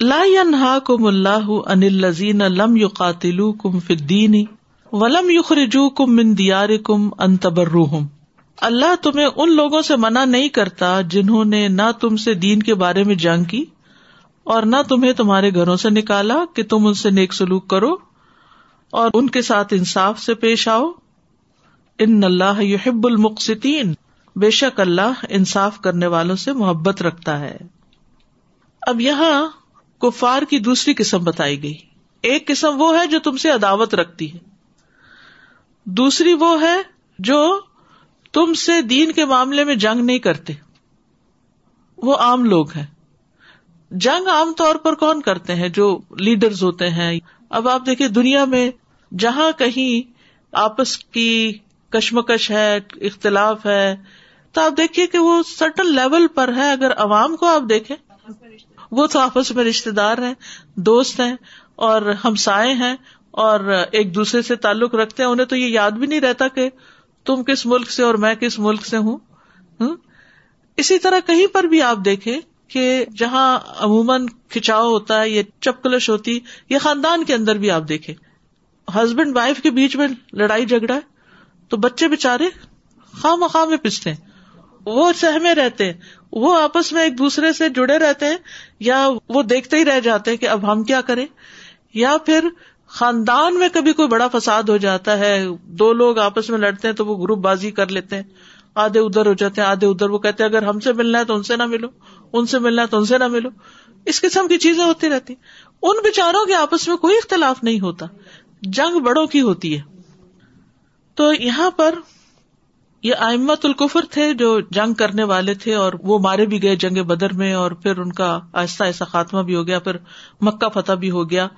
لا ينهاكم الله عن الذين لم يقاتلوكم في الدين ولم يخرجوكم من دياركم ان تبروهم اللہ تمہیں ان لوگوں سے منع نہیں کرتا جنہوں نے نہ تم سے دین کے بارے میں جنگ کی اور نہ تمہیں تمہارے گھروں سے نکالا کہ تم ان سے نیک سلوک کرو اور ان کے ساتھ انصاف سے پیش آؤ۔ ان اللہ یحب المقسطین۔ بے شک اللہ انصاف کرنے والوں سے محبت رکھتا ہے۔ اب یہاں کفار کی دوسری قسم بتائی گئی۔ ایک قسم وہ ہے جو تم سے عداوت رکھتی ہے۔ دوسری وہ ہے جو تم سے دین کے معاملے میں جنگ نہیں کرتے۔ وہ عام لوگ ہیں۔ جنگ عام طور پر کون کرتے ہیں؟ جو لیڈرز ہوتے ہیں۔ اب آپ دیکھیے دنیا میں جہاں کہیں آپس کی کشمکش ہے، اختلاف ہے، تو آپ دیکھیے کہ وہ سٹن لیول پر ہے۔ اگر عوام کو آپ دیکھیں۔ وہ تو آپس میں رشتے دار ہیں، دوست ہیں اور ہمسائے ہیں اور ایک دوسرے سے تعلق رکھتے ہیں۔ انہیں تو یہ یاد بھی نہیں رہتا کہ تم کس ملک سے اور میں کس ملک سے ہوں۔ اسی طرح کہیں پر بھی آپ دیکھیں کہ جہاں عموماً کھچاؤ ہوتا ہے یا چپکلش ہوتی، یا خاندان کے اندر بھی آپ دیکھیں۔ ہسبینڈ وائف کے بیچ میں لڑائی جھگڑا ہے تو بچے بےچارے خواہ مخواہ میں پستے وہ سہمے رہتے ہیں، وہ آپس میں ایک دوسرے سے جڑے رہتے ہیں، یا وہ دیکھتے ہی رہ جاتے ہیں کہ اب ہم کیا کریں۔ یا پھر خاندان میں کبھی کوئی بڑا فساد ہو جاتا ہے، دو لوگ آپس میں لڑتے ہیں تو وہ گروپ بازی کر لیتے ہیں۔ آدھے ادھر ہو جاتے ہیں، آدھے ادھر، وہ کہتے ہیں اگر ہم سے ملنا ہے تو ان سے نہ ملو، ان سے ملنا ہے تو ان سے نہ ملو۔ اس قسم کی چیزیں ہوتی رہتی۔ ان بچاروں کے آپس میں کوئی اختلاف نہیں ہوتا، جنگ بڑوں کی ہوتی ہے۔ تو یہاں پر یہ آئمت القفر تھے جو جنگ کرنے والے تھے اور وہ مارے بھی گئے جنگ بدر میں اور پھر ان کا آہستہ ایسا خاتمہ بھی ہو گیا، پھر مکہ فتح بھی ہو گیا۔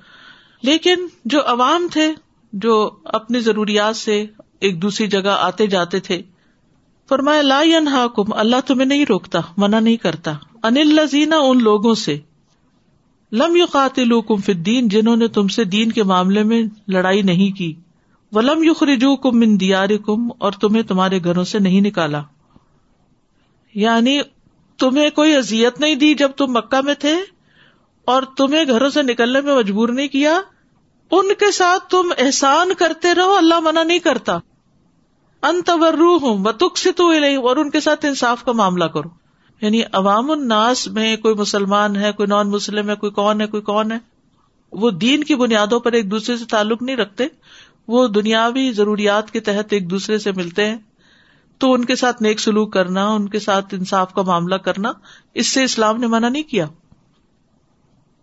لیکن جو عوام تھے، جو اپنی ضروریات سے ایک دوسری جگہ آتے جاتے تھے، فرمایا، لا لا کم اللہ تمہیں نہیں روکتا، منع نہیں کرتا۔ انل لذینا ان لوگوں سے۔ لم یو قاتل کم فدین جنہوں نے تم سے دین کے معاملے میں لڑائی نہیں کی۔ ولم یو خرجو کم من دیار کم اور تمہیں تمہارے گھروں سے نہیں نکالا۔ یعنی تمہیں کوئی ازیت نہیں دی جب تم مکہ میں تھے اور تمہیں گھروں سے نکلنے میں مجبور نہیں کیا۔ ان کے ساتھ تم احسان کرتے رہو، اللہ منع نہیں کرتا۔ انتور ہوں بتک سے تو اور ان کے ساتھ انصاف کا معاملہ کرو۔ یعنی عوام الناس میں کوئی مسلمان ہے، کوئی نان مسلم ہے، کوئی کون ہے، کوئی کون ہے، وہ دین کی بنیادوں پر ایک دوسرے سے تعلق نہیں رکھتے۔ وہ دنیاوی ضروریات کے تحت ایک دوسرے سے ملتے ہیں، تو ان کے ساتھ نیک سلوک کرنا، ان کے ساتھ انصاف کا معاملہ کرنا، اس سے اسلام نے منع نہیں کیا۔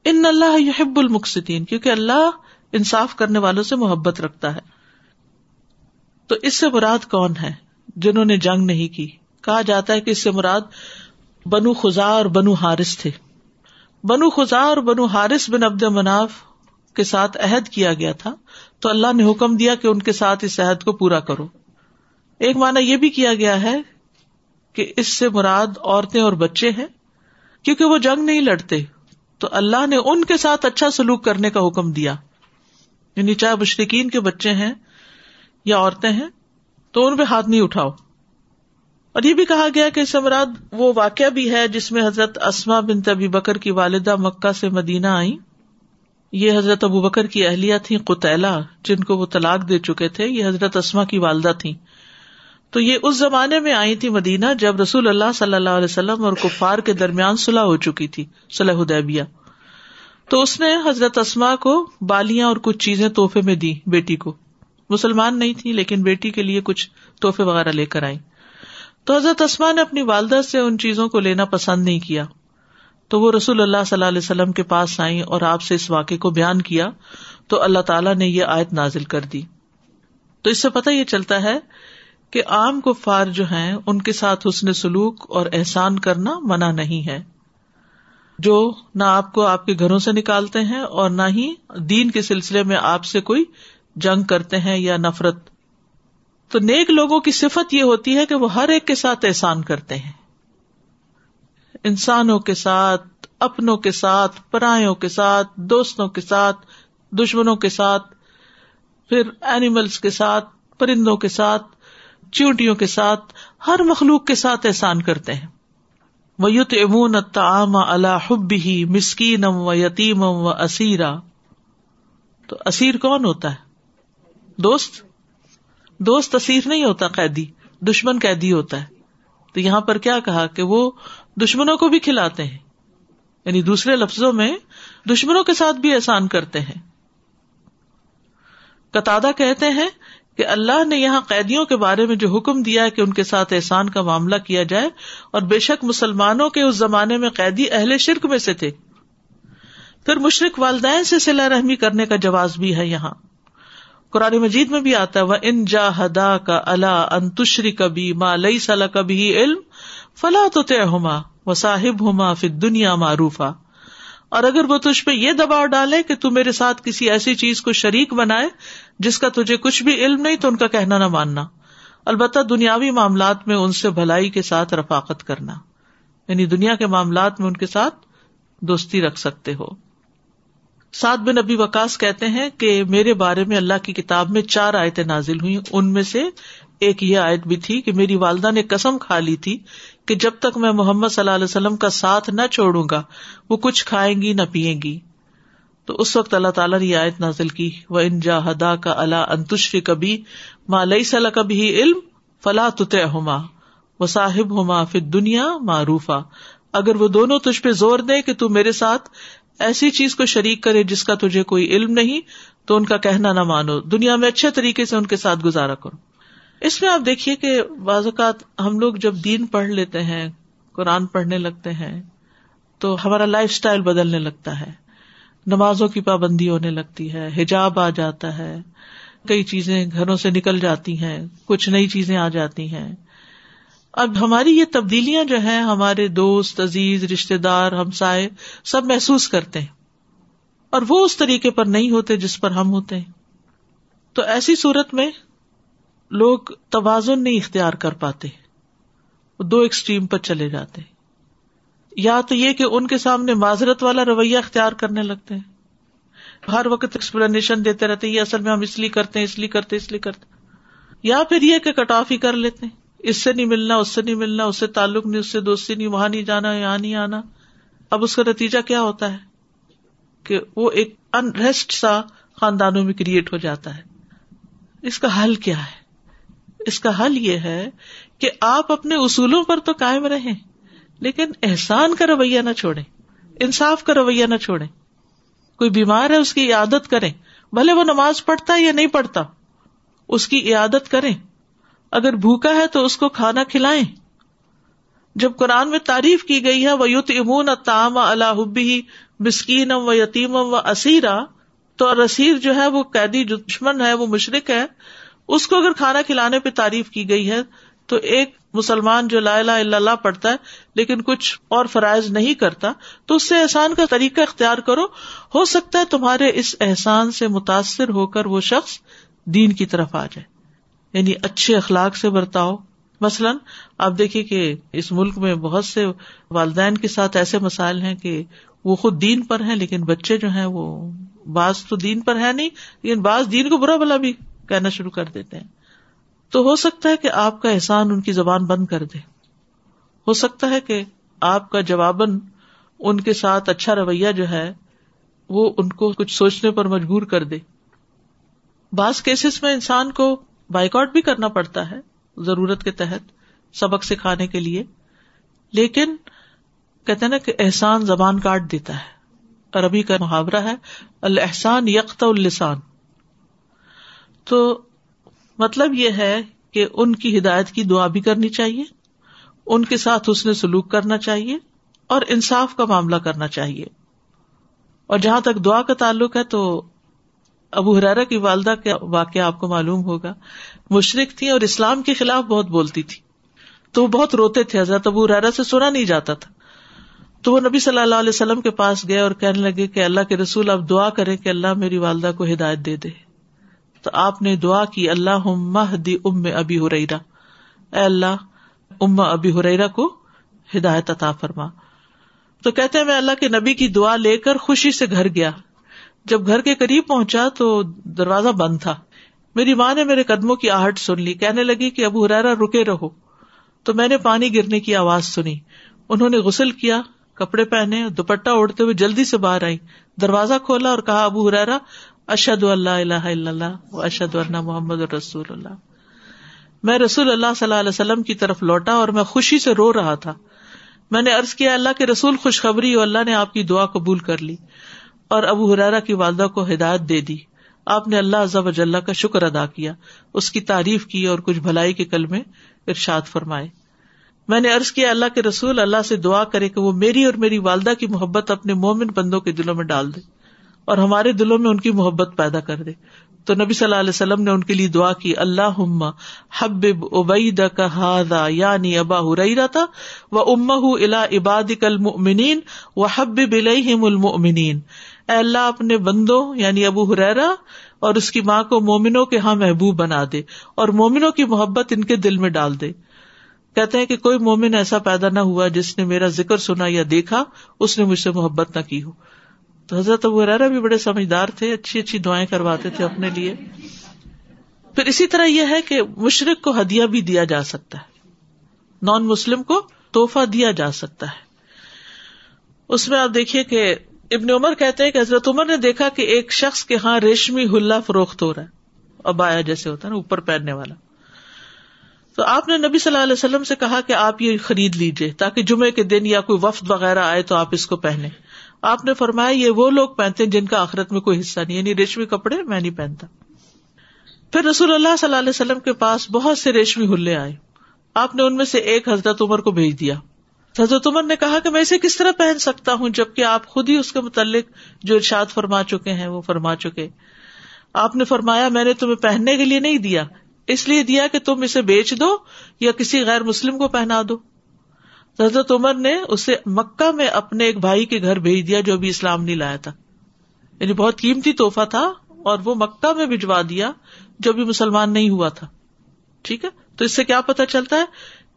ان اللہ یحب المقصدین کیونکہ اللہ انصاف کرنے والوں سے محبت رکھتا ہے۔ تو اس سے مراد کون ہے جنہوں نے جنگ نہیں کی؟ کہا جاتا ہے کہ اس سے مراد بنو خزا اور بنو حارث تھے۔ بنو خزا اور بنو حارث بن عبد مناف کے ساتھ عہد کیا گیا تھا تو اللہ نے حکم دیا کہ ان کے ساتھ اس عہد کو پورا کرو۔ ایک مانا یہ بھی کیا گیا ہے کہ اس سے مراد عورتیں اور بچے ہیں۔ کیونکہ وہ جنگ نہیں لڑتے، تو اللہ نے ان کے ساتھ اچھا سلوک کرنے کا حکم دیا۔ یعنی چاہے مشرقین کے بچے ہیں یا عورتیں ہیں، تو ان پہ ہاتھ نہیں اٹھاؤ۔ اور یہ بھی کہا گیا کہ سمراد وہ واقعہ بھی ہے جس میں حضرت اسما بن تبی بکر کی والدہ مکہ سے مدینہ آئی یہ حضرت ابو بکر کی اہلیہ تھی قطلا جن کو وہ طلاق دے چکے تھے، یہ حضرت اسما کی والدہ تھی تو یہ اس زمانے میں آئی تھی مدینہ جب رسول اللہ صلی اللہ علیہ وسلم اور کفار کے درمیان صلاح ہو چکی تھی صلاح ادیبیہ تو اس نے حضرت اسما کو بالیاں اور کچھ چیزیں تحفے میں دی، بیٹی کو۔ مسلمان نہیں تھی لیکن بیٹی کے لیے کچھ تحفے وغیرہ لے کر آئی تو حضرت اسما نے اپنی والدہ سے ان چیزوں کو لینا پسند نہیں کیا۔ تو وہ رسول اللہ صلی اللہ علیہ وسلم کے پاس آئی اور آپ سے اس واقعے کو بیان کیا، تو اللہ تعالیٰ نے یہ آیت نازل کر دی۔ تو اس سے پتہ یہ چلتا ہے کہ عام کفار جو ہیں، ان کے ساتھ حسن سلوک اور احسان کرنا منع نہیں ہے۔ جو نہ آپ کو آپ کے گھروں سے نکالتے ہیں اور نہ ہی دین کے سلسلے میں آپ سے کوئی جنگ کرتے ہیں یا نفرت۔ تو نیک لوگوں کی صفت یہ ہوتی ہے کہ وہ ہر ایک کے ساتھ احسان کرتے ہیں۔ انسانوں کے ساتھ، اپنوں کے ساتھ، پرایوں کے ساتھ، دوستوں کے ساتھ، دشمنوں کے ساتھ، پھر اینیملس کے ساتھ، پرندوں کے ساتھ چیونٹیوں کے ساتھ، ہر مخلوق کے ساتھ احسان کرتے ہیں۔ ویت امون تعام اللہ حب ہی مسکینم و یتیم و اسیرا تو اسیر کون ہوتا ہے؟ دوست؟ دوست اسیر نہیں ہوتا، قیدی۔ دشمن قیدی ہوتا ہے۔ تو یہاں پر کیا کہا کہ وہ دشمنوں کو بھی کھلاتے ہیں۔ یعنی دوسرے لفظوں میں دشمنوں کے ساتھ بھی احسان کرتے ہیں۔ قطع کہتے ہیں کہ اللہ نے یہاں قیدیوں کے بارے میں جو حکم دیا ہے کہ ان کے ساتھ احسان کا معاملہ کیا جائے، اور بے شک مسلمانوں کے اس زمانے میں قیدی اہل شرک میں سے تھے۔ پھر مشرق والدین سے سلا رحمی کرنے کا جواز بھی ہے یہاں۔ قرآن مجید میں بھی آتا ہے وہ ان جا ہدا کا اللہ انتشری کبھی ماں لئی سلا کبھی علم فلاں تو طے ہوما وہ صاحب ہوما پھر دنیا معروفا۔ اور اگر وہ تجھ پہ یہ دباؤ ڈالے کہ تو میرے ساتھ کسی ایسی چیز کو شریک بنائے جس کا تجھے کچھ بھی علم نہیں تو ان کا کہنا نہ ماننا۔ البتہ دنیاوی معاملات میں ان سے بھلائی کے ساتھ رفاقت کرنا۔ یعنی دنیا کے معاملات میں ان کے ساتھ دوستی رکھ سکتے ہو۔ سات بن ابھی وکاس کہتے ہیں کہ میرے بارے میں اللہ کی کتاب میں چار آیتیں نازل ہوئی ان میں سے ایک یہ آیت بھی تھی کہ میری والدہ نے قسم کھا لی تھی کہ جب تک میں محمد صلی اللہ علیہ وسلم کا ساتھ نہ چھوڑوں گا، وہ کچھ کھائیں گی نہ پیئیں گی۔ تو اس وقت اللہ تعالیٰ نے آیت نازل کی وہ ان جا ہدا کا اللہ انتشری کبھی ماں لئی صلاح کبھی علم فلاح تت ہوما وہ صاحب ہوما پھر دنیا معروفا۔ اگر وہ دونوں تجھ پہ زور دے کہ تو میرے ساتھ ایسی چیز کو شریک کرے جس کا تجھے کوئی علم نہیں، تو ان کا کہنا نہ مانو۔ دنیا میں اچھے طریقے سے ان کے ساتھ گزارا کرو۔ اس میں آپ دیکھیے کہ بعض اوقات ہم لوگ جب دین پڑھ لیتے ہیں، قرآن پڑھنے لگتے ہیں، تو ہمارا لائف اسٹائل بدلنے لگتا ہے۔ نمازوں کی پابندی ہونے لگتی ہے، حجاب آ جاتا ہے۔ کئی چیزیں گھروں سے نکل جاتی ہیں، کچھ نئی چیزیں آ جاتی ہیں۔ اب ہماری یہ تبدیلیاں جو ہیں، ہمارے دوست، عزیز رشتے دار، ہمسائے، سب محسوس کرتے ہیں۔ اور وہ اس طریقے پر نہیں ہوتے جس پر ہم ہوتے۔ ہیں تو ایسی صورت میں لوگ توازن نہیں اختیار کر پاتے دو ایکسٹریم پر چلے جاتے۔ یا تو یہ کہ ان کے سامنے معذرت والا رویہ اختیار کرنے لگتے ہیں۔ ہر وقت ایکسپلینیشن دیتے رہتے یہ اصل میں ہم اس لیے کرتے ہیں، اس لیے کرتے اس لیے کرتے یا پھر یہ کہ کٹ آف ہی کر لیتے ہیں۔ اس سے نہیں ملنا، اس سے نہیں ملنا، اس سے تعلق نہیں، اس سے دوستی نہیں، وہاں نہیں جانا، یہاں نہیں آنا۔ اب اس کا نتیجہ کیا ہوتا ہے؟ کہ وہ ایک انریسٹ سا خاندانوں میں کریٹ ہو جاتا ہے۔ اس کا حل کیا ہے؟ اس کا حل یہ ہے کہ آپ اپنے اصولوں پر تو قائم رہیں، لیکن احسان کا رویہ نہ چھوڑے انصاف کا رویہ نہ چھوڑے کوئی بیمار ہے، اس کی عادت کریں۔ بھلے وہ نماز پڑھتا ہے یا نہیں پڑھتا، اس کی عادت کریں۔ اگر بھوکا ہے تو اس کو کھانا کھلائیں۔ جب قرآن میں تعریف کی گئی ہے وہ یوت امون تام اللہ مسکین و یتیم و اسیرا تو رسیر جو ہے وہ قیدی دشمن ہے، وہ مشرق ہے۔ اس کو اگر کھانا کھلانے پہ تعریف کی گئی ہے تو ایک مسلمان جو لا الہ الا اللہ پڑھتا ہے، لیکن کچھ اور فرائض نہیں کرتا، تو اس سے احسان کا طریقہ اختیار کرو۔ ہو سکتا ہے تمہارے اس احسان سے متاثر ہو کر وہ شخص دین کی طرف آ جائے۔ یعنی اچھے اخلاق سے برتاؤ۔ مثلاً آپ دیکھیے کہ اس ملک میں بہت سے والدین کے ساتھ ایسے مسائل ہیں کہ وہ خود دین پر ہیں، لیکن بچے جو ہیں وہ بعض تو دین پر ہے نہیں، لیکن بعض دین کو برا بلا بھی کہنا شروع کر دیتے ہیں۔ تو ہو سکتا ہے کہ آپ کا احسان ان کی زبان بند کر دے۔ ہو سکتا ہے کہ آپ کا جواباً ان کے ساتھ اچھا رویہ جو ہے، وہ ان کو کچھ سوچنے پر مجبور کر دے۔ بعض کیسز میں انسان کو بائک آؤٹ بھی کرنا پڑتا ہے ضرورت کے تحت، سبق سکھانے کے لیے۔ لیکن کہتے نا کہ احسان زبان کاٹ دیتا ہے۔ عربی کا محاورہ ہے الحسان یکت السان تو مطلب یہ ہے کہ ان کی ہدایت کی دعا بھی کرنی چاہیے، ان کے ساتھ اس نے سلوک کرنا چاہیے اور انصاف کا معاملہ کرنا چاہیے۔ اور جہاں تک دعا کا تعلق ہے تو ابو حرارا کی والدہ کا واقعہ آپ کو معلوم ہوگا۔ مشرق تھی اور اسلام کے خلاف بہت بولتی تھی۔ تو وہ بہت روتے تھے، حضرت ابو حرارا سے سنا نہیں جاتا تھا۔ تو وہ نبی صلی اللہ علیہ وسلم کے پاس گئے اور کہنے لگے کہ اللہ کے رسول اب دعا کرے کہ اللہ میری والدہ کو ہدایت دے دے۔ تو آپ نے دعا کی اللہ دی ام ابی ہریرا اے اللہ، ام ابی ہریرا کو ہدایت عطا فرما۔ تو کہتے ہیں، میں اللہ کے نبی کی دعا لے کر خوشی سے گھر گیا۔ جب گھر کے قریب پہنچا تو دروازہ بند تھا۔ میری ماں نے میرے قدموں کی آہٹ سن لی۔ کہنے لگی کہ ابو ہرارا رکے رہو۔ تو میں نے پانی گرنے کی آواز سنی۔ انہوں نے غسل کیا، کپڑے پہنے، دوپٹہ اوڑھتے ہوئے جلدی سے باہر آئی دروازہ کھولا اور کہا، ابو ہرارا اشد اللہ اللہ اللہ اشد اللہ محمد رسول اللہ۔ میں رسول اللہ صلی اللہ علیہ وسلم کی طرف لوٹا اور میں خوشی سے رو رہا تھا۔ میں نے ارض کیا، اللہ کے رسول خوشخبری اور اللہ نے آپ کی دعا قبول کر لی اور ابو حرارا کی والدہ کو ہدایت دے دی۔ آپ نے اللہ ضب اجلّہ کا شکر ادا کیا، اس کی تعریف کی اور کچھ بھلائی کے کل میں ارشاد فرمائے۔ میں نے ارض کیا، اللہ کے رسول اللہ سے دعا کرے کہ وہ میری اور میری والدہ کی محبت اپنے مومن بندوں کے دلوں میں ڈال دے۔ اور ہمارے دلوں میں ان کی محبت پیدا کر دے۔ تو نبی صلی اللہ علیہ وسلم نے ان کے لیے دعا کی اللہ حب ابئی کا یعنی ابا ہرا تھا وہ ام الا عباد کل و حب بلحم المنین اے اللہ، اپنے بندوں یعنی ابو حریرا اور اس کی ماں کو مومنوں کے ہاں محبوب بنا دے اور مومنوں کی محبت ان کے دل میں ڈال دے۔ کہتے ہیں کہ کوئی مومن ایسا پیدا نہ ہوا جس نے میرا ذکر سنا یا دیکھا، اس نے مجھ سے محبت نہ کی ہو۔ تو حضرت ابو حرارا بھی بڑے سمجھدار تھے، اچھی اچھی دعائیں کرواتے تھے اپنے لیے۔ پھر اسی طرح یہ ہے کہ مشرق کو ہدیہ بھی دیا جا سکتا ہے۔ نان مسلم کو توحفہ دیا جا سکتا ہے۔ اس میں آپ دیکھیے کہ ابن عمر کہتے ہیں کہ حضرت عمر نے دیکھا کہ ایک شخص کے ہاں ریشمی ہلا فروخت ہو رہا ہے ابایا جیسے ہوتا ہے نا، اوپر پہننے والا۔ تو آپ نے نبی صلی اللہ علیہ وسلم سے کہا کہ آپ یہ خرید لیجیے تاکہ جمعے کے دن یا کوئی وفد وغیرہ آئے تو آپ اس کو پہنے آپ نے فرمایا یہ وہ لوگ پہنتے ہیں جن کا آخرت میں کوئی حصہ نہیں یعنی ریشمی کپڑے میں نہیں پہنتا۔ پھر رسول اللہ صلی اللہ علیہ وسلم کے پاس بہت سے ریشمی ہلے آئے۔ آپ نے ان میں سے ایک حضرت عمر کو بھیج دیا۔ حضرت عمر نے کہا کہ میں اسے کس طرح پہن سکتا ہوں جبکہ آپ خود ہی اس کے متعلق جو ارشاد فرما چکے ہیں وہ فرما چکے۔ آپ نے فرمایا، میں نے تمہیں پہننے کے لیے نہیں دیا۔ اس لیے دیا کہ تم اسے بیچ دو یا کسی غیر مسلم کو پہنا دو۔ حضرت عمر نے اسے مکہ میں اپنے ایک بھائی کے گھر بھیج دیا جو بھی اسلام نہیں لایا تھا۔ یعنی بہت قیمتی توحفہ تھا اور وہ مکہ میں بھجوا دیا جو بھی مسلمان نہیں ہوا تھا۔ ٹھیک ہے؟ تو اس سے کیا پتا چلتا ہے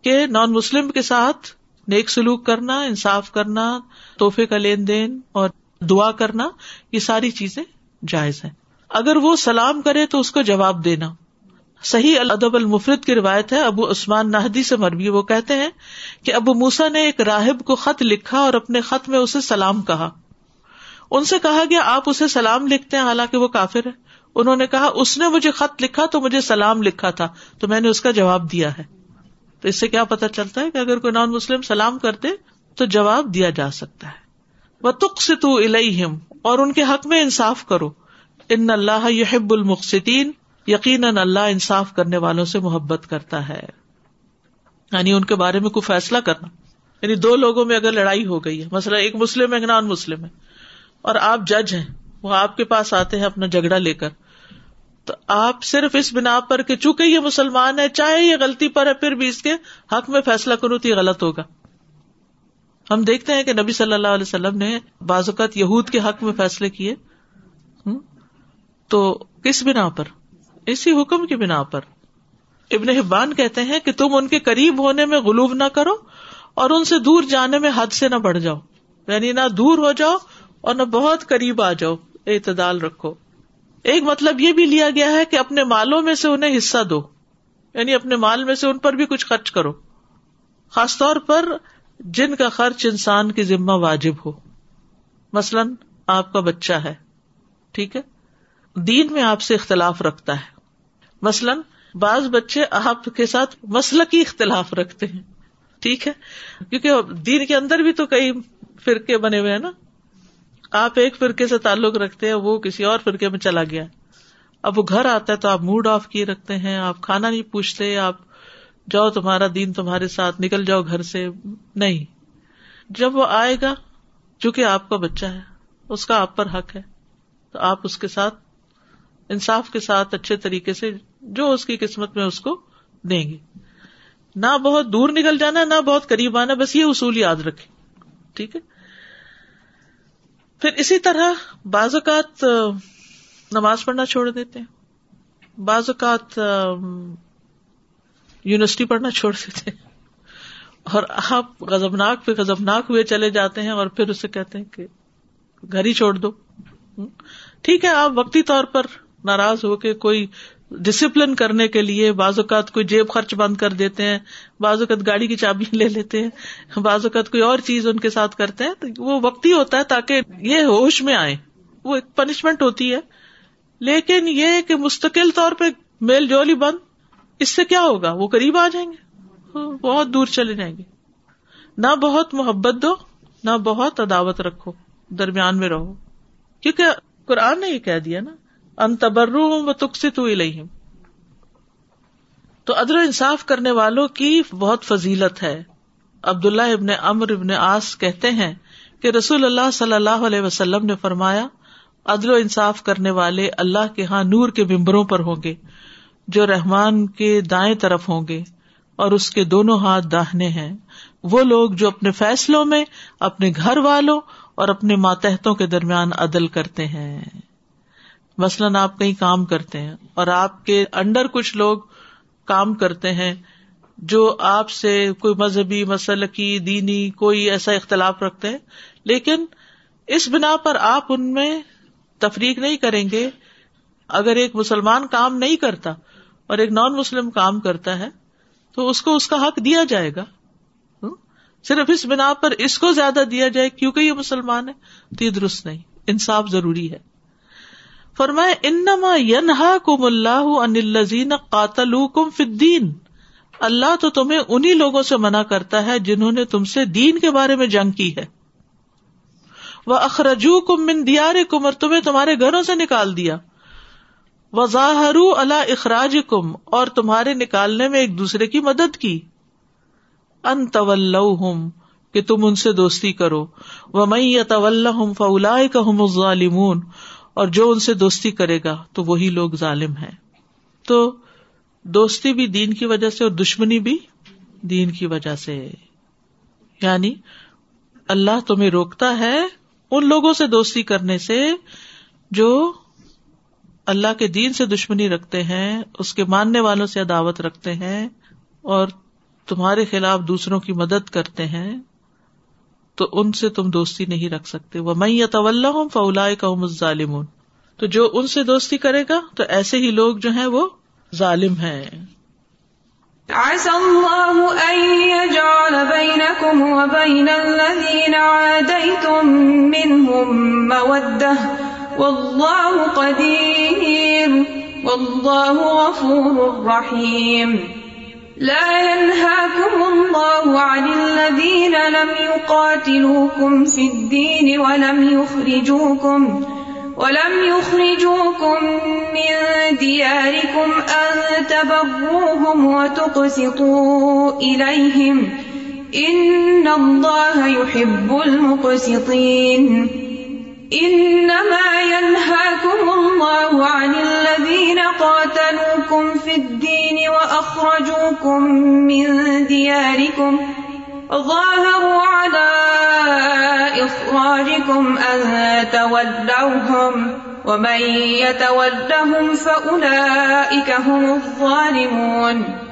کہ نان مسلم کے ساتھ نیک سلوک کرنا، انصاف کرنا، تحفے کا لین دین اور دعا کرنا، یہ ساری چیزیں جائز ہیں۔ اگر وہ سلام کرے تو اس کو جواب دینا۔ صحیح الدب المفرد کی روایت ہے، ابو عثمان نہدی سے مربی وہ کہتے ہیں کہ ابو موسا نے ایک راہب کو خط لکھا اور اپنے خط میں اسے سلام کہا۔ ان سے کہا گیا آپ اسے سلام لکھتے ہیں، حالانکہ وہ کافر ہے۔ انہوں نے کہا، اس نے مجھے خط لکھا تو مجھے سلام لکھا تھا، تو میں نے اس کا جواب دیا ہے۔ تو اس سے کیا پتا چلتا ہے کہ اگر کوئی نان مسلم سلام کرتے تو جواب دیا جا سکتا ہے۔ وہ تخ سے تو الم اور ان کے حق میں انصاف کرو۔ ان اللہ یحب المقصین یقیناً اللہ انصاف کرنے والوں سے محبت کرتا ہے۔ یعنی ان کے بارے میں کوئی فیصلہ کرنا۔ یعنی دو لوگوں میں اگر لڑائی ہو گئی ہے مسئلہ ایک مسلم ہے، ایک نان مسلم ہے، اور آپ جج ہیں، وہ آپ کے پاس آتے ہیں اپنا جھگڑا لے کر۔ تو آپ صرف اس بنا پر کہ چونکہ یہ مسلمان ہے، چاہے یہ غلطی پر ہے، پھر بھی اس کے حق میں فیصلہ کروں تو یہ غلط ہوگا۔ ہم دیکھتے ہیں کہ نبی صلی اللہ علیہ وسلم نے بعض اوقات یہود کے حق میں فیصلے کیے۔ تو کس بنا پر؟ اسی حکم کی بنا پر۔ ابن حبان کہتے ہیں کہ تم ان کے قریب ہونے میں غلوب نہ کرو اور ان سے دور جانے میں حد سے نہ بڑھ جاؤ۔ یعنی نہ دور ہو جاؤ اور نہ بہت قریب آ جاؤ۔ اعتدال رکھو۔ ایک مطلب یہ بھی لیا گیا ہے کہ اپنے مالوں میں سے انہیں حصہ دو۔ یعنی اپنے مال میں سے ان پر بھی کچھ خرچ کرو۔ خاص طور پر جن کا خرچ انسان کی ذمہ واجب ہو۔ مثلاً آپ کا بچہ ہے۔ ٹھیک ہے؟ دین میں آپ سے اختلاف رکھتا ہے۔ مثلاً بعض بچے آپ کے ساتھ مسلقی اختلاف رکھتے ہیں، ٹھیک ہے؟ کیونکہ دین کے اندر بھی تو کئی فرقے بنے ہوئے ہیں نا۔ آپ ایک فرقے سے تعلق رکھتے ہیں، وہ کسی اور فرقے میں چلا گیا۔ اب وہ گھر آتا ہے تو آپ موڈ آف کیے رکھتے ہیں، آپ کھانا نہیں پوچھتے، آپ جاؤ تمہارا دین تمہارے ساتھ، نکل جاؤ گھر سے۔ نہیں۔ جب وہ آئے گا، چونکہ آپ کا بچہ ہے، اس کا آپ پر حق ہے، تو آپ اس کے ساتھ، انصاف کے ساتھ اچھے طریقے سے جو اس کی قسمت میں اس کو دیں گے۔ نہ بہت دور نکل جانا، نہ بہت قریب آنا، بس یہ اصول یاد رکھے ٹھیک ہے؟ پھر اسی طرح بعض اوقات نماز پڑھنا چھوڑ دیتے ہیں۔ بعض اوقات یونیورسٹی پڑھنا چھوڑ دیتے ہیں۔ اور آپ غزبناک پہ غزبناک ہوئے چلے جاتے ہیں اور پھر اسے کہتے ہیں کہ گھر ہی چھوڑ دو۔ ٹھیک ہے، آپ وقتی طور پر ناراض ہو کے کوئی ڈسپلن کرنے کے لیے بعض اوقات کوئی جیب خرچ بند کر دیتے ہیں، بعض اوقات گاڑی کی چابی لے لیتے ہیں، بعض اوقات کوئی اور چیز ان کے ساتھ کرتے ہیں، تو وہ وقت ہی ہوتا ہے تاکہ یہ ہوش میں آئے وہ ایک پنشمنٹ ہوتی ہے۔ لیکن یہ کہ مستقل طور پہ میل جولی بند، اس سے کیا ہوگا؟ وہ قریب آ جائیں گے۔ ہاں، بہت دور چلے جائیں گے۔ نہ بہت محبت دو، نہ بہت عداوت رکھو، درمیان میں رہو۔ کیونکہ قرآن نے یہ کہہ دیا نا ان تبرو و تکست تو ادر انصاف کرنے والوں کی بہت فضیلت ہے۔ عبد اللہ ابن امر ابن آس کہتے ہیں کہ رسول اللہ صلی اللہ علیہ وسلم نے فرمایا، عدل و انصاف کرنے والے اللہ کے ہاں نور کے ممبروں پر ہوں گے، جو رحمان کے دائیں طرف ہوں گے اور اس کے دونوں ہاتھ داہنے ہیں۔ وہ لوگ جو اپنے فیصلوں میں، اپنے گھر والوں اور اپنے ماتحتوں کے درمیان عدل کرتے ہیں۔ مثلاً آپ کہیں کام کرتے ہیں اور آپ کے انڈر کچھ لوگ کام کرتے ہیں جو آپ سے کوئی مذہبی مسل کی، دینی کوئی ایسا اختلاف رکھتے ہیں، لیکن اس بنا پر آپ ان میں تفریق نہیں کریں گے۔ اگر ایک مسلمان کام نہیں کرتا اور ایک نان مسلم کام کرتا ہے، تو اس کو اس کا حق دیا جائے گا۔ صرف اس بنا پر اس کو زیادہ دیا جائے کیونکہ یہ مسلمان ہے تو یہ درست نہیں۔ انصاف ضروری ہے۔ فرمائے انما ینہا کم اللہ ان الزین قاتل کم فدین اللہ تو تمہیں انہیں لوگوں سے منع کرتا ہے جنہوں نے تم سے دین کے بارے میں جنگ کی ہے۔ وہ اخرجو کم من دیار کم اور تمہیں تمہارے گھروں سے نکال دیا۔ وظاہر اللہ اخراج کم اور تمہارے نکالنے میں ایک دوسرے کی مدد کی۔ ان طول کہ تم ان سے دوستی کرو۔ وہ میں طول فولا کا ظالمون اور جو ان سے دوستی کرے گا تو وہی لوگ ظالم ہے تو دوستی بھی دین کی وجہ سے اور دشمنی بھی دین کی وجہ سے۔ یعنی اللہ تمہیں روکتا ہے ان لوگوں سے دوستی کرنے سے جو اللہ کے دین سے دشمنی رکھتے ہیں، اس کے ماننے والوں سے عداوت رکھتے ہیں اور تمہارے خلاف دوسروں کی مدد کرتے ہیں۔ تو ان سے تم دوستی نہیں رکھ سکتے۔ وہ میں یا طول ہوں فولا کا ظالم تو جو ان سے دوستی کرے گا، تو ایسے ہی لوگ جو ہیں وہ ظالم ہیں۔ غفور رحیم لا ينهاكم الله عن الذين لم يقاتلوكم في الدين ولم يخرجوكم ولم يخرجوكم من دياركم أن تبروهم وتقسطوا إليهم إن الله يحب المقسطين إنما ينهاكم الله عن الذين قاتلوكم في الدين وأخرجوكم من دياركم ظاهروا على إخراجكم أن تولوهم ومن يتولهم فأولئك هم الظالمون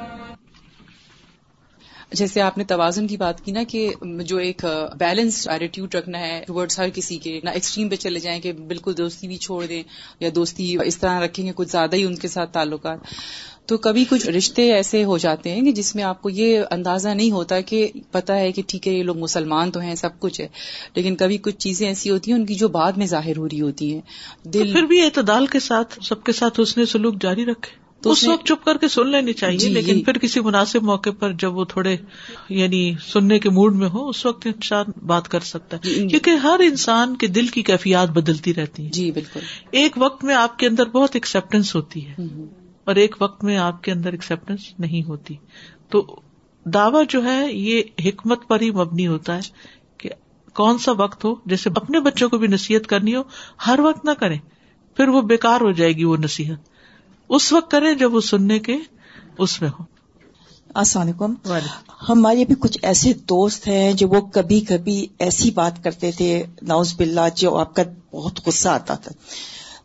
جیسے آپ نے توازن کی بات کی نا کہ جو ایک بیلنس ایٹیٹیوڈ رکھنا ہے ٹورڈ ہر کسی کے نہ ایکسٹریم پہ چلے جائیں کہ بالکل دوستی بھی چھوڑ دیں یا دوستی اس طرح رکھیں گے کچھ زیادہ ہی ان کے ساتھ تعلقات۔ تو کبھی کچھ رشتے ایسے ہو جاتے ہیں کہ جس میں آپ کو یہ اندازہ نہیں ہوتا کہ پتا ہے کہ ٹھیک ہے یہ لوگ مسلمان تو ہیں سب کچھ ہے لیکن کبھی کچھ چیزیں ایسی ہوتی ہیں ان کی جو بعد میں ظاہر ہو رہی ہوتی ہیں۔ دل پھر بھی اعتدال کے ساتھ سب کے ساتھ اس نے سلوک جاری رکھے تو اس وقت چپ کر کے سن لینی چاہیے جی لیکن جی۔ پھر کسی مناسب موقع پر جب وہ تھوڑے یعنی سننے کے موڈ میں ہو اس وقت انسان بات کر سکتا ہے۔ جی، کیونکہ ہر انسان کے دل کی کیفیات بدلتی رہتی ہیں۔ جی بالکل۔ ایک وقت میں آپ کے اندر بہت ایکسپٹینس ہوتی ہے اور ایک وقت میں آپ کے اندر ایکسپٹینس نہیں ہوتی۔ تو دعوی جو ہے یہ حکمت پر ہی مبنی ہوتا ہے کہ کون سا وقت ہو جیسے اپنے بچوں کو بھی نصیحت کرنی ہو ہر وقت نہ کریں پھر وہ بےکار ہو جائے گی وہ نصیحت۔ اس وقت کریں جب وہ سننے کے اس میں ہو السلام علیکم۔ ہمارے بھی کچھ ایسے دوست ہیں جو وہ کبھی کبھی ایسی بات کرتے تھے ناؤز بلّہ جو آپ کا بہت غصہ آتا تھا۔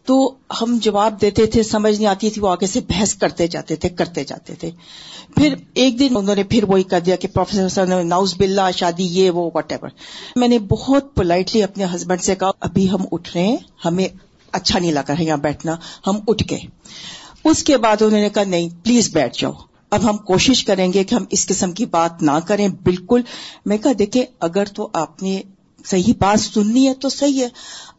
تو ہم جواب دیتے تھے سمجھ نہیں آتی تھی وہ آگے سے بحث کرتے جاتے تھے کرتے جاتے تھے۔ پھر ایک دن انہوں نے پھر وہی کر دیا کہ پروفیسر ناؤز بلّہ شادی یہ وہ وٹ ایور میں نے بہت پولائٹلی اپنے ہسبینڈ سے کہا ابھی ہم اٹھ رہے ہیں ہمیں اچھا نہیں لگا ہے یہاں بیٹھنا۔ ہم اٹھ گئے۔ اس کے بعد انہوں نے کہا نہیں پلیز بیٹھ جاؤ۔ اب ہم کوشش کریں گے کہ ہم اس قسم کی بات نہ کریں۔ بالکل۔ میں کہا دیکھیں اگر تو آپ نے صحیح بات سننی ہے تو صحیح ہے۔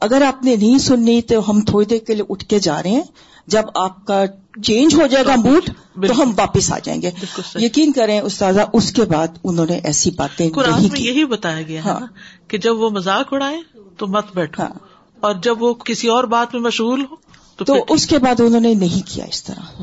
اگر آپ نے نہیں سننی تو ہم تھوڑی دیر کے لیے اٹھ کے جا رہے ہیں۔ جب آپ کا چینج ہو جائے گا موڈ تو ہم واپس آ جائیں گے۔ یقین کریں استاذہ اس کے بعد انہوں نے ایسی باتیں میں یہی بتایا گیا ہے ہاں۔ کہ جب وہ مذاق اڑائے تو مت بیٹھو۔ ہاں۔ اور جب وہ کسی اور بات میں مشغول ہو تو اس کے بعد انہوں نے نہیں کیا اس طرح۔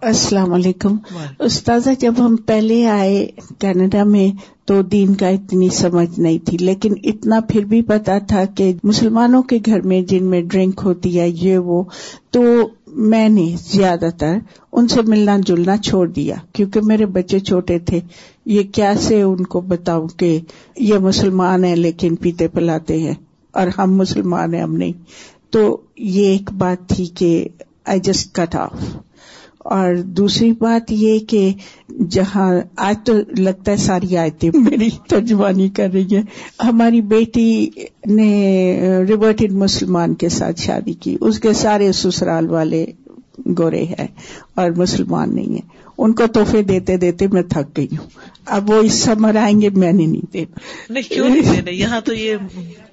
السلام علیکم۔ استاذہ جب ہم پہلے آئے کینیڈا میں تو دین کا اتنی سمجھ نہیں تھی لیکن اتنا پھر بھی پتا تھا کہ مسلمانوں کے گھر میں جن میں ڈرنک ہوتی ہے یہ وہ تو میں نے زیادہ تر ان سے ملنا جلنا چھوڑ دیا کیونکہ میرے بچے چھوٹے تھے۔ یہ کیسے ان کو بتاؤں کہ یہ مسلمان ہیں لیکن پیتے پلاتے ہیں اور ہم مسلمان ہیں ہم نہیں۔ تو یہ ایک بات تھی کہ آئی جسٹ کٹ آف اور دوسری بات یہ کہ جہاں آج تو لگتا ہے ساری آیتیں میری ترجمانی کر رہی ہے ہماری بیٹی نے ریورٹڈ مسلمان کے ساتھ شادی کی، اس کے سارے سسرال والے گورے ہیں اور مسلمان نہیں ہیں۔ ان کو تحفے دیتے دیتے میں تھک گئی ہوں۔ اب وہ اس سمر آئیں گے میں نے نہیں دینا۔ کیوں نہیں یہاں تو یہ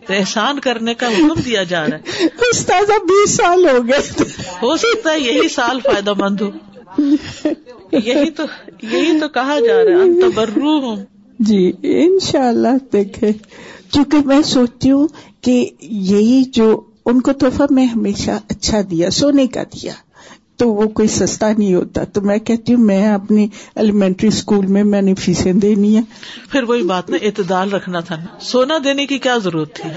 احسان کرنے کا حکم دیا جا رہا ہے۔ استاذہ بیس سال ہو گئے۔ ہو سکتا ہے یہی سال فائدہ مند ہو۔ یہی تو یہی تو کہا جا رہا ہے۔ تبرو ہوں جی ان شاء اللہ دیکھے کیونکہ میں سوچتی ہوں کہ یہی جو ان کو تحفہ میں ہمیشہ اچھا دیا سونے کا دیا۔ تو وہ کوئی سستا نہیں ہوتا۔ تو میں کہتی ہوں میں اپنی ایلیمنٹری اسکول میں میں نے فیسیں دینی ہے پھر وہی بات نا اعتدال رکھنا تھا نا۔ سونا دینے کی کیا ضرورت تھی؟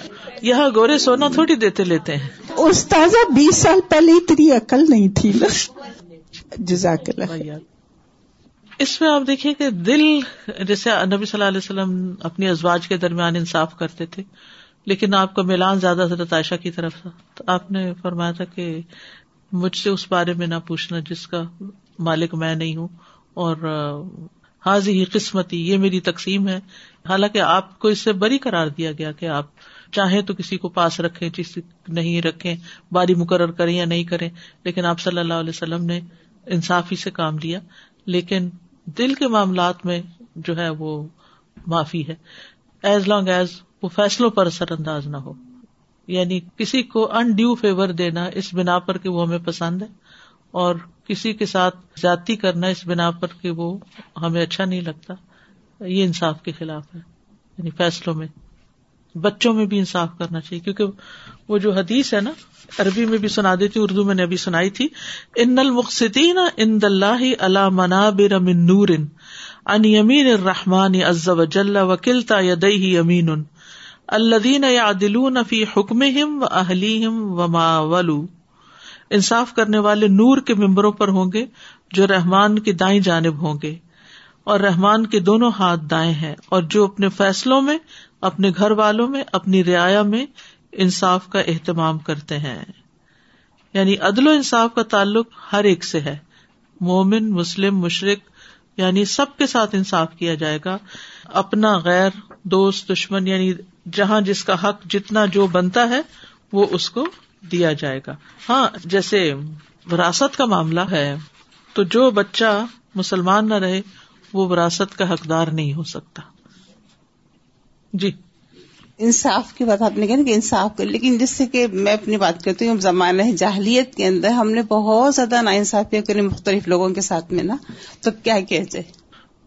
یہاں گورے سونا تھوڑی دیتے لیتے ہیں۔ استاذہ بیس سال پہلے اتنی عقل نہیں تھی نا۔ جزاک اللہ اس میں آپ دیکھیے کہ دل جیسے نبی صلی اللہ علیہ وسلم اپنی ازواج کے درمیان انصاف کرتے تھے لیکن آپ کا میلان زیادہ حضرت عائشہ کی طرف تھا۔ تو آپ نے فرمایا تھا کہ مجھ سے اس بارے میں نہ پوچھنا جس کا مالک میں نہیں ہوں۔ اور حاضی ہی قسمتی یہ میری تقسیم ہے۔ حالانکہ آپ کو اس سے بری قرار دیا گیا کہ آپ چاہیں تو کسی کو پاس رکھیں کسی نہیں رکھیں، باری مقرر کریں یا نہیں کریں۔ لیکن آپ صلی اللہ علیہ وسلم نے انصافی سے کام لیا۔ لیکن دل کے معاملات میں جو ہے وہ معافی ہے۔ ایز لانگ ایز وہ فیصلوں پر اثر انداز نہ ہو۔ یعنی کسی کو ان ڈیو فیور دینا اس بنا پر کہ وہ ہمیں پسند ہے اور کسی کے ساتھ زیادتی کرنا اس بنا پر کہ وہ ہمیں اچھا نہیں لگتا، یہ انصاف کے خلاف ہے۔ یعنی فیصلوں میں، بچوں میں بھی انصاف کرنا چاہیے، کیونکہ وہ جو حدیث ہے نا، عربی میں بھی سنا دیتی، اردو میں نے ابھی سنائی تھی، ان المقصدین ان دلہ اللہ منابر من نور ان یمین الرحمن عز وجل وکلتا یدیہ امین الذین یعدلون فی حکمہم و اہلیہم وما ولو۔ انصاف کرنے والے نور کے ممبروں پر ہوں گے، جو رحمان کی دائیں جانب ہوں گے۔ اور رحمان کے دونوں ہاتھ دائیں ہیں، اور جو اپنے فیصلوں میں، اپنے گھر والوں میں، اپنی رعایا میں انصاف کا اہتمام کرتے ہیں۔ یعنی عدل و انصاف کا تعلق ہر ایک سے ہے۔ مومن، مسلم مشرق یعنی سب کے ساتھ انصاف کیا جائے گا۔ اپنا غیر، دوست، دشمن یعنی جہاں جس کا حق جتنا جو بنتا ہے وہ اس کو دیا جائے گا۔ ہاں جیسے وراثت کا معاملہ ہے تو جو بچہ مسلمان نہ رہے وہ وراثت کا حقدار نہیں ہو سکتا۔ جی۔ انصاف کی بات آپ نے کہا کہ انصاف کر لیکن جس سے کہ میں اپنی بات کرتی ہوں زمانہ جاہلیت کے اندر ہم نے بہت زیادہ نا انصافیاں کری مختلف لوگوں کے ساتھ میں نا تو کیا کیا جائے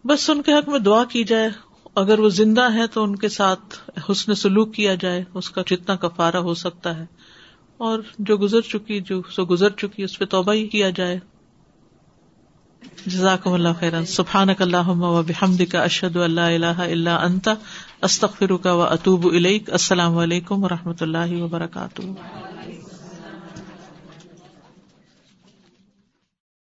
بس ان کے حق میں دعا کی جائے۔ اگر وہ زندہ ہے تو ان کے ساتھ حسن سلوک کیا جائے، اس کا جتنا کفارہ ہو سکتا ہے۔ اور جو گزر چکی، جو سو گزر چکی، اس پہ توبہ ہی کیا جائے۔ جزاکم اللہ خیران سبحان و بحمد کا اشد اللہ اللہ اللہ انتا استخر کا و اطوب السلام علیکم و رحمۃ اللہ وبرکاتہ۔